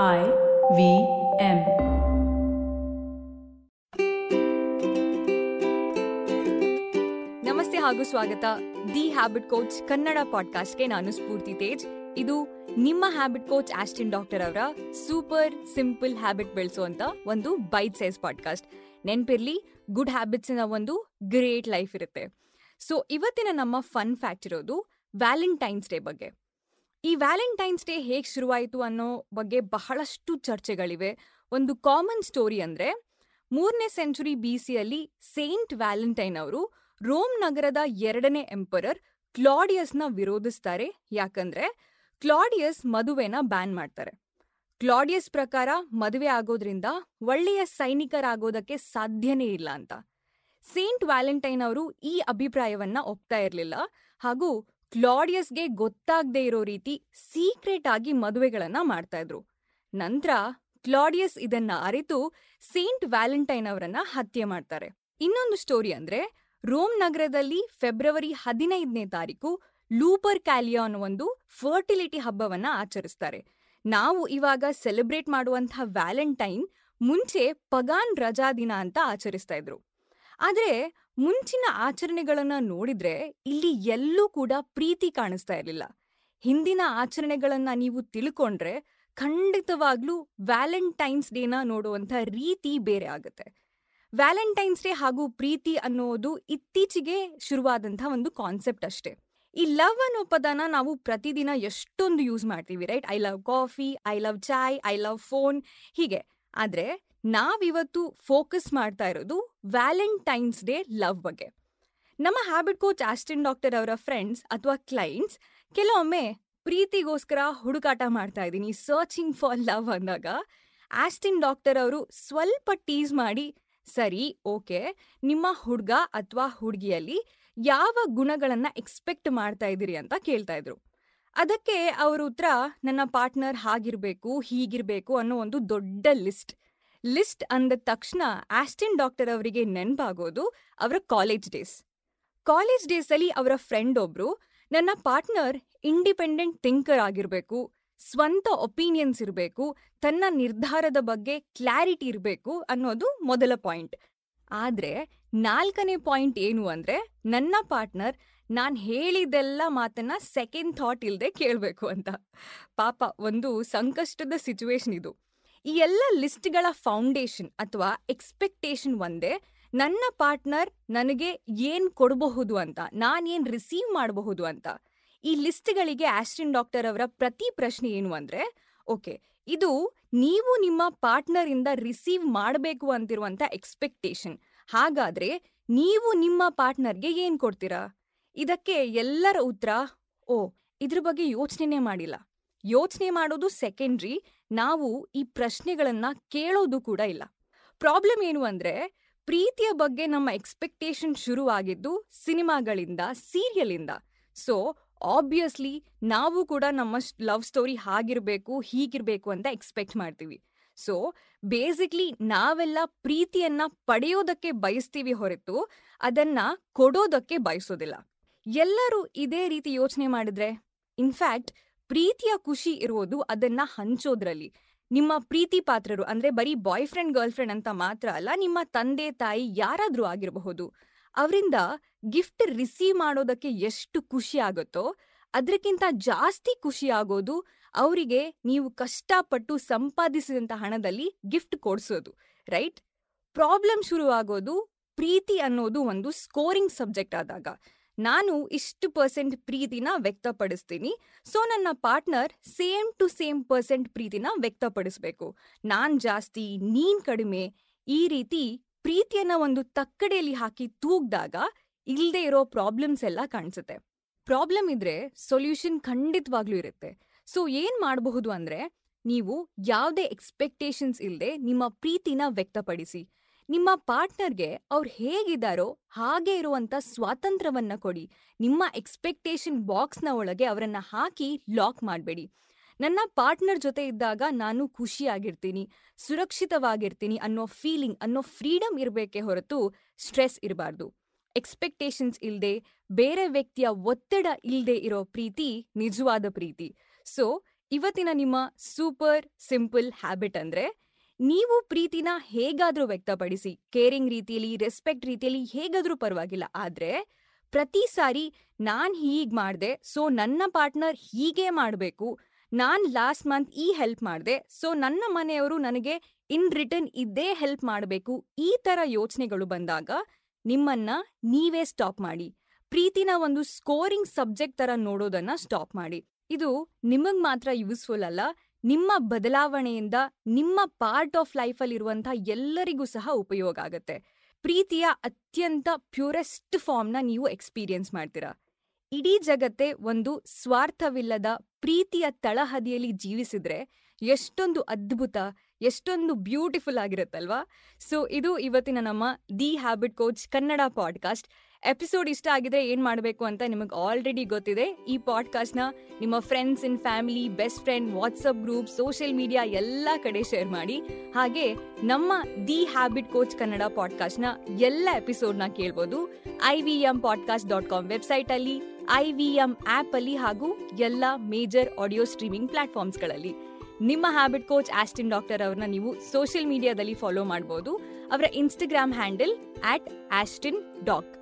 I V M. ನಮಸ್ತೆ ಹಾಗೂ ಸ್ವಾಗತ. ದಿ ಹ್ಯಾಬಿಟ್ ಕೋಚ್ ಕನ್ನಡ ಪಾಡ್ಕಾಸ್ಟ್ಗೆ ನಾನು ಸ್ಫೂರ್ತಿ ತೇಜ್. ಇದು ನಿಮ್ಮ ಹ್ಯಾಬಿಟ್ ಕೋಚ್ ಆಸ್ಟಿನ್ ಡಾಕ್ಟರ್ ಅವರ ಸೂಪರ್ ಸಿಂಪಲ್ ಹ್ಯಾಬಿಟ್ ಬೆಳೆಸುವಂತ ಒಂದು ಬೈಟ್ ಸೈಜ್ ಪಾಡ್ಕಾಸ್ಟ್ ನೆನ್ಪಿರ್ಲಿ ಗುಡ್ ಹ್ಯಾಬಿಟ್ಸ್ ಒಂದು ಗ್ರೇಟ್ ಲೈಫ್ ಇರುತ್ತೆ. ಸೊ ಇವತ್ತಿನ ನಮ್ಮ ಫನ್ ಫ್ಯಾಕ್ಟ್ ಇರೋದು ವ್ಯಾಲೆಂಟೈನ್ಸ್ ಡೇ ಬಗ್ಗೆ. ಈ ವ್ಯಾಲೆಂಟೈನ್ಸ್ ಡೇ ಹೇಗೆ ಶುರುವಾಯಿತು ಅನ್ನೋ ಬಗ್ಗೆ ಬಹಳಷ್ಟು ಚರ್ಚೆಗಳಿವೆ. ಒಂದು ಕಾಮನ್ ಸ್ಟೋರಿ ಅಂದ್ರೆ ಮೂರನೇ ಸೆಂಚುರಿ ಬಿ ಸಿಯಲ್ಲಿ ಸೇಂಟ್ ವ್ಯಾಲೆಂಟೈನ್ ಅವರು ರೋಮ್ ನಗರದ ಎರಡನೇ ಎಂಪರರ್ ಕ್ಲಾಡಿಯಸ್ನ ವಿರೋಧಿಸ್ತಾರೆ. ಯಾಕಂದ್ರೆ ಕ್ಲಾಡಿಯಸ್ ಮದುವೆನ ಬ್ಯಾನ್ ಮಾಡ್ತಾರೆ. ಕ್ಲಾಡಿಯಸ್ ಪ್ರಕಾರ ಮದುವೆ ಆಗೋದ್ರಿಂದ ಒಳ್ಳೆಯ ಸೈನಿಕರಾಗೋದಕ್ಕೆ ಸಾಧ್ಯನೇ ಇಲ್ಲ ಅಂತ. ಸೇಂಟ್ ವ್ಯಾಲೆಂಟೈನ್ ಅವರು ಈ ಅಭಿಪ್ರಾಯವನ್ನ ಒಪ್ತಾ ಇರಲಿಲ್ಲ. ಹಾಗೂ ಕ್ಲಾಡಿಯಸ್ಗೆ ಗೊತ್ತಾಗದೇ ಇರೋ ರೀತಿ ಸೀಕ್ರೆಟ್ ಆಗಿ ಮದುವೆಗಳನ್ನ ಮಾಡ್ತಾ ಇದ್ರು. ನಂತರ ಕ್ಲಾಡಿಯಸ್ ಇದನ್ನ ಅರಿತು ಸೇಂಟ್ ವ್ಯಾಲೆಂಟೈನ್ ಅವರನ್ನ ಹತ್ಯೆ ಮಾಡ್ತಾರೆ. ಇನ್ನೊಂದು ಸ್ಟೋರಿ ಅಂದ್ರೆ ರೋಮ್ ನಗರದಲ್ಲಿ ಫೆಬ್ರವರಿ ಹದಿನೈದನೇ ತಾರೀಕು ಲೂಪರ್ ಕ್ಯಾಲಿಯಾನ್ ಒಂದು ಫರ್ಟಿಲಿಟಿ ಹಬ್ಬವನ್ನ ಆಚರಿಸ್ತಾರೆ. ನಾವು ಇವಾಗ ಸೆಲೆಬ್ರೇಟ್ ಮಾಡುವಂತಹ ವ್ಯಾಲೆಂಟೈನ್ ಮುಂಚೆ ಪಗಾನ್ ರಜಾ ದಿನ ಅಂತ ಆಚರಿಸ್ತಾ ಇದ್ರು. ಆದ್ರೆ ಮುಂಚಿನ ಆಚರಣೆಗಳನ್ನ ನೋಡಿದ್ರೆ ಇಲ್ಲಿ ಎಲ್ಲೂ ಕೂಡ ಪ್ರೀತಿ ಕಾಣಿಸ್ತಾ ಇರಲಿಲ್ಲ. ಹಿಂದಿನ ಆಚರಣೆಗಳನ್ನ ನೀವು ತಿಳ್ಕೊಂಡ್ರೆ ಖಂಡಿತವಾಗ್ಲೂ ವ್ಯಾಲೆಂಟೈನ್ಸ್ ಡೇನ ನೋಡುವಂಥ ರೀತಿ ಬೇರೆ ಆಗುತ್ತೆ. ವ್ಯಾಲೆಂಟೈನ್ಸ್ ಡೇ ಹಾಗೂ ಪ್ರೀತಿ ಅನ್ನೋದು ಇತ್ತೀಚೆಗೆ ಶುರುವಾದಂಥ ಒಂದು ಕಾನ್ಸೆಪ್ಟ್ ಅಷ್ಟೇ. ಈ ಲವ್ ಅನ್ನೋ ಪದನ ನಾವು ಪ್ರತಿದಿನ ಎಷ್ಟೊಂದು ಯೂಸ್ ಮಾಡ್ತೀವಿ, right? I love coffee, I love chai, I love phone ಹೀಗೆ. ಆದ್ರೆ ನಾವಿವತ್ತು ಫೋಕಸ್ ಮಾಡ್ತಾ ಇರೋದು ವ್ಯಾಲೆಂಟೈನ್ಸ್ ಡೇ ಲವ್ ಬಗ್ಗೆ. ನಮ್ಮ ಹ್ಯಾಬಿಟ್ ಕೋಚ್ ಆಸ್ಟಿನ್ ಡಾಕ್ಟರ್ ಅವರ ಫ್ರೆಂಡ್ಸ್ ಅಥವಾ ಕ್ಲೈಂಟ್ಸ್ ಕೆಲವೊಮ್ಮೆ ಪ್ರೀತಿಗೋಸ್ಕರ ಹುಡುಕಾಟ ಮಾಡ್ತಾ ಇದ್ದೀನಿ, ಸರ್ಚಿಂಗ್ ಫಾರ್ ಲವ್ ಅಂದಾಗ. ಆಸ್ಟಿನ್ ಡಾಕ್ಟರ್ ಅವರು ಸ್ವಲ್ಪ ಟೀಸ್ ಮಾಡಿ, ಸರಿ, ಓಕೆ, ನಿಮ್ಮ ಹುಡುಗ ಅಥವಾ ಹುಡುಗಿಯಲ್ಲಿ ಯಾವ ಗುಣಗಳನ್ನು ಎಕ್ಸ್ಪೆಕ್ಟ್ ಮಾಡ್ತಾ ಇದ್ದೀರಿ ಅಂತ ಕೇಳ್ತಾ ಇದ್ರು. ಅದಕ್ಕೆ ಅವ್ರ ಉತ್ತರ ನನ್ನ ಪಾರ್ಟ್ನರ್ ಹಾಗಿರಬೇಕು, ಹೀಗಿರಬೇಕು ಅನ್ನೋ ಒಂದು ದೊಡ್ಡ ಲಿಸ್ಟ್ ಲಿಸ್ಟ್ ಅಂದ ತಕ್ಷಣ ಆಸ್ಟಿನ್ ಡಾಕ್ಟರ್ ಅವರಿಗೆ ನೆನಪಾಗೋದು ಅವರ ಕಾಲೇಜ್ ಡೇಸ್. ಕಾಲೇಜ್ ಡೇಸಲ್ಲಿ ಅವರ ಫ್ರೆಂಡ್ ಒಬ್ರು, ನನ್ನ ಪಾರ್ಟ್ನರ್ ಇಂಡಿಪೆಂಡೆಂಟ್ ಥಿಂಕರ್ ಆಗಿರಬೇಕು, ಸ್ವಂತ ಒಪಿನಿಯನ್ಸ್ ಇರಬೇಕು, ತನ್ನ ನಿರ್ಧಾರದ ಬಗ್ಗೆ ಕ್ಲಾರಿಟಿ ಇರಬೇಕು ಅನ್ನೋದು ಮೊದಲ ಪಾಯಿಂಟ್. ಆದ್ರೆ ನಾಲ್ಕನೇ ಪಾಯಿಂಟ್ ಏನು ಅಂದ್ರೆ, ನನ್ನ ಪಾರ್ಟ್ನರ್ ನಾನು ಹೇಳಿದೆಲ್ಲ ಮಾತನ್ನ ಸೆಕೆಂಡ್ ಥಾಟ್ ಇಲ್ಲದೆ ಕೇಳಬೇಕು ಅಂತ. ಪಾಪ ಒಂದು ಸಂಕಷ್ಟದ ಸಿಚುವೇಶನ್ ಇದು. ಈ ಎಲ್ಲ ಲಿಸ್ಟ್ಗಳ ಫೌಂಡೇಶನ್ ಅಥವಾ ಎಕ್ಸ್ಪೆಕ್ಟೇಷನ್ ಒಂದೇ. ನನ್ನ ಪಾರ್ಟ್ನರ್ ನನಗೆ ಏನು ಕೊಡಬಹುದು ಅಂತ ನಾನೇನು ರಿಸೀವ್ ಮಾಡಬಹುದು ಅಂತ. ಈ ಲಿಸ್ಟ್ಗಳಿಗೆ ಆಸ್ಟಿನ್ ಡಾಕ್ಟರ್ ಅವರ ಪ್ರತಿ ಪ್ರಶ್ನೆ ಏನು ಅಂದರೆ, ಓಕೆ, ಇದು ನೀವು ನಿಮ್ಮ ಪಾರ್ಟ್ನರ್ ಇಂದ ರಿಸೀವ್ ಮಾಡಬೇಕು ಅಂತಿರುವಂಥ ಎಕ್ಸ್ಪೆಕ್ಟೇಷನ್ ಹಾಗಾದ್ರೆ ನೀವು ನಿಮ್ಮ ಪಾರ್ಟ್ನರ್ಗೆ ಏನು ಕೊಡ್ತೀರಾ? ಇದಕ್ಕೆ ಎಲ್ಲರ ಉತ್ತರ, ಓ, ಇದ್ರ ಬಗ್ಗೆ ಯೋಚನೆನೇ ಮಾಡಿಲ್ಲ. ಯೋಚನೆ ಮಾಡೋದು ಸೆಕೆಂಡ್ರಿ ನಾವು ಈ ಪ್ರಶ್ನೆಗಳನ್ನ ಕೇಳೋದು ಕೂಡ ಇಲ್ಲ. ಪ್ರಾಬ್ಲಮ್ ಏನು ಅಂದ್ರೆ, ಪ್ರೀತಿಯ ಬಗ್ಗೆ ನಮ್ಮ ಎಕ್ಸ್ಪೆಕ್ಟೇಷನ್ ಶುರುವಾಗಿದ್ದು ಸಿನಿಮಾಗಳಿಂದ ಸೀರಿಯಲಿಂದ ಸೊ ಆಬ್ವಿಯಸ್ಲಿ ನಾವು ಕೂಡ ನಮ್ಮ ಲವ್ ಸ್ಟೋರಿ ಹಾಗಿರಬೇಕು, ಹೀಗಿರಬೇಕು ಅಂತ ಎಕ್ಸ್ಪೆಕ್ಟ್ ಮಾಡ್ತೀವಿ. ಸೊ ಬೇಸಿಕ್ಲಿ ನಾವೆಲ್ಲ ಪ್ರೀತಿಯನ್ನ ಪಡೆಯೋದಕ್ಕೆ ಬಯಸ್ತೀವಿ ಹೊರತು ಅದನ್ನ ಕೊಡೋದಕ್ಕೆ ಬಯಸೋದಿಲ್ಲ. ಎಲ್ಲರೂ ಇದೇ ರೀತಿ ಯೋಚನೆ ಮಾಡಿದ್ರೆ ಇನ್ಫ್ಯಾಕ್ಟ್ ಪ್ರೀತಿಯ ಖುಷಿ ಇರೋದು ಅದನ್ನ ಹಂಚೋದ್ರಲ್ಲಿ. ನಿಮ್ಮ ಪ್ರೀತಿ ಪಾತ್ರರು ಅಂದ್ರೆ ಬರೀ ಬಾಯ್ ಫ್ರೆಂಡ್ ಗರ್ಲ್ ಫ್ರೆಂಡ್ ಅಂತ ಮಾತ್ರ ಅಲ್ಲ, ನಿಮ್ಮ ತಂದೆ, ತಾಯಿ ಯಾರಾದ್ರೂ ಆಗಿರಬಹುದು. ಅವರಿಂದ ಗಿಫ್ಟ್ ರಿಸೀವ್ ಮಾಡೋದಕ್ಕೆ ಎಷ್ಟು ಖುಷಿ ಆಗುತ್ತೋ ಅದಕ್ಕಿಂತ ಜಾಸ್ತಿ ಖುಷಿ ಆಗೋದು ಅವರಿಗೆ ನೀವು ಕಷ್ಟಪಟ್ಟು ಸಂಪಾದಿಸಿದಂತ ಹಣದಲ್ಲಿ ಗಿಫ್ಟ್ ಕೊಡಿಸೋದು ರೈಟ್ ಪ್ರಾಬ್ಲಮ್ ಶುರುವಾಗೋದು ಪ್ರೀತಿ ಅನ್ನೋದು ಒಂದು ಸ್ಕೋರಿಂಗ್ ಸಬ್ಜೆಕ್ಟ್ ಆದಾಗ. ನಾನು ಇಷ್ಟು ಪರ್ಸೆಂಟ್ ಪ್ರೀತಿನ ವ್ಯಕ್ತಪಡಿಸ್ತೀನಿ. ಸೊ ನನ್ನ partner same to same percent ಪ್ರೀತಿನ ವ್ಯಕ್ತಪಡಿಸ್ಬೇಕು. ನಾನು ಜಾಸ್ತಿ, ನೀನ್ ಕಡಿಮೆ ಈ ರೀತಿ ಪ್ರೀತಿಯನ್ನ ಒಂದು ತಕ್ಕಡೆಯಲ್ಲಿ ಹಾಕಿ ತೂಗ್ದಾಗ ಇಲ್ಲದೆ ಇರೋ ಪ್ರಾಬ್ಲಮ್ಸ್ ಎಲ್ಲ ಕಾಣಿಸುತ್ತೆ. ಪ್ರಾಬ್ಲಮ್ ಇದ್ರೆ ಸೊಲ್ಯೂಷನ್ ಖಂಡಿತವಾಗ್ಲೂ ಇರುತ್ತೆ. ಸೊ ಏನ್ ಮಾಡಬಹುದು ಅಂದ್ರೆ ನೀವು ಯಾವುದೇ ಎಕ್ಸ್ಪೆಕ್ಟೇಷನ್ಸ್ ಇಲ್ಲದೆ ನಿಮ್ಮ ಪ್ರೀತಿನ ವ್ಯಕ್ತಪಡಿಸಿ. ನಿಮ್ಮ ಪಾರ್ಟ್ನರ್ಗೆ ಅವ್ರು ಹೇಗಿದ್ದಾರೋ ಹಾಗೆ ಇರುವಂಥ ಸ್ವಾತಂತ್ರ್ಯವನ್ನ ಕೊಡಿ. ನಿಮ್ಮ ಎಕ್ಸ್ಪೆಕ್ಟೇಷನ್ ಬಾಕ್ಸ್ನ ಒಳಗೆ ಅವರನ್ನು ಹಾಕಿ ಲಾಕ್ ಮಾಡಬೇಡಿ. ನನ್ನ ಪಾರ್ಟ್ನರ್ ಜೊತೆ ಇದ್ದಾಗ ನಾನು ಖುಷಿಯಾಗಿರ್ತೀನಿ, ಸುರಕ್ಷಿತವಾಗಿರ್ತೀನಿ ಅನ್ನೋ ಫೀಲಿಂಗ್, ಅನ್ನೋ ಫ್ರೀಡಮ್ ಇರಬೇಕೆ ಹೊರತು ಸ್ಟ್ರೆಸ್ ಇರಬಾರ್ದು. ಎಕ್ಸ್ಪೆಕ್ಟೇಷನ್ಸ್ ಇಲ್ಲದೆ ಬೇರೆ ವ್ಯಕ್ತಿಯ ಒತ್ತಡ ಇಲ್ಲದೆ ಇರೋ ಪ್ರೀತಿ ನಿಜವಾದ ಪ್ರೀತಿ. ಸೊ, ಇವತ್ತಿನ ನಿಮ್ಮ ಸೂಪರ್ ಸಿಂಪಲ್ ಹ್ಯಾಬಿಟ್ ಅಂದ್ರೆ ನೀವು ಪ್ರೀತಿನ ಹೇಗಾದ್ರೂ ವ್ಯಕ್ತಪಡಿಸಿ, ಕೇರಿಂಗ್ ರೀತಿಯಲ್ಲಿ, ರೆಸ್ಪೆಕ್ಟ್ ರೀತಿಯಲ್ಲಿ ಹೇಗಾದ್ರೂ ಪರವಾಗಿಲ್ಲ. ಆದ್ರೆ, ಪ್ರತಿ ಸಾರಿ ನಾನು ಹೀಗೆ ಮಾಡ್ದೆ, ಸೊ ನನ್ನ ಪಾರ್ಟ್ನರ್ ಹೀಗೆ ಮಾಡಬೇಕು, ನಾನು ಲಾಸ್ಟ್ ಮಂತ್ ಈ ಹೆಲ್ಪ್ ಮಾಡಿದೆ, ಸೊ ನನ್ನ ಮನೆಯವರು ನನಗೆ ಇನ್ ರಿಟರ್ನ್ ಇದೇ ಹೆಲ್ಪ್ ಮಾಡಬೇಕು, ಈ ಥರ ಯೋಚನೆಗಳು ಬಂದಾಗ ನಿಮ್ಮನ್ನ ನೀವೇ ಸ್ಟಾಪ್ ಮಾಡಿ. ಪ್ರೀತಿನ ಒಂದು ಸ್ಕೋರಿಂಗ್ ಸಬ್ಜೆಕ್ಟ್ ಥರ ನೋಡೋದನ್ನ ಸ್ಟಾಪ್ ಮಾಡಿ. ಇದು ನಿಮಗೆ ಮಾತ್ರ ಯೂಸ್ಫುಲ್ ಅಲ್ಲ ನಿಮ್ಮ ಬದಲಾವಣೆಯಿಂದ ನಿಮ್ಮ ಪಾರ್ಟ್ ಆಫ್ ಲೈಫಲ್ಲಿ ಇರುವಂತಹ ಎಲ್ಲರಿಗೂ ಸಹ ಉಪಯೋಗ ಆಗುತ್ತೆ. ಪ್ರೀತಿಯ ಅತ್ಯಂತ ಪ್ಯೂರೆಸ್ಟ್ ಫಾರ್ಮ್ನ ನೀವು ಎಕ್ಸ್ಪೀರಿಯನ್ಸ್ ಮಾಡ್ತೀರಾ. ಇಡೀ ಜಗತ್ತೇ ಒಂದು ಸ್ವಾರ್ಥವಿಲ್ಲದ ಪ್ರೀತಿಯ ತಳಹದಿಯಲ್ಲಿ ಜೀವಿಸಿದ್ರೆ ಎಷ್ಟೊಂದು ಅದ್ಭುತ, ಎಷ್ಟೊಂದು ಬ್ಯೂಟಿಫುಲ್ ಆಗಿರುತ್ತಲ್ವಾ. ಸೊ ಇದು ಇವತ್ತಿನ ನಮ್ಮ the habit coach Kannada podcast episode ಇಷ್ಟ ಆಗಿದ್ರೆ ಏನ್ ಮಾಡಬೇಕು ಅಂತ ನಿಮಗೆ ಆಲ್ರೆಡಿ ಗೊತ್ತಿದೆ. ಈ ಪಾಡ್ಕಾಸ್ಟ್ನ ನಿಮ್ಮ friends in family best friend WhatsApp group social media ಎಲ್ಲ ಕಡೆ ಶೇರ್ ಮಾಡಿ. ಹಾಗೆ ನಮ್ಮ ದಿ ಹ್ಯಾಬಿಟ್ ಕೋಚ್ ಕನ್ನಡ ಪಾಡ್ಕಾಸ್ಟ್ನ ಎಲ್ಲ ನ ಕೇಳ್ಬೋದು. I V M podcast dot com website ಅಲ್ಲಿ ಐ ವಿ ಎಂ ಆಪ್ ಅಲ್ಲಿ ಹಾಗೂ ಎಲ್ಲ ಮೇಜರ್ ಆಡಿಯೋ ಸ್ಟ್ರೀಮಿಂಗ್ ಪ್ಲಾಟ್ಫಾರ್ಮ್ಸ್ಗಳಲ್ಲಿ ನಿಮ್ಮ ಹ್ಯಾಬಿಟ್ ಕೋಚ್ ಆಸ್ಟಿನ್ ಡಾಕ್ಟರ್ ಅವ್ರನ್ನ ನೀವು ಸೋಷಿಯಲ್ ಮೀಡಿಯಾದಲ್ಲಿ ಫಾಲೋ ಮಾಡಬಹುದು ಅವರ Instagram handle at Austin doc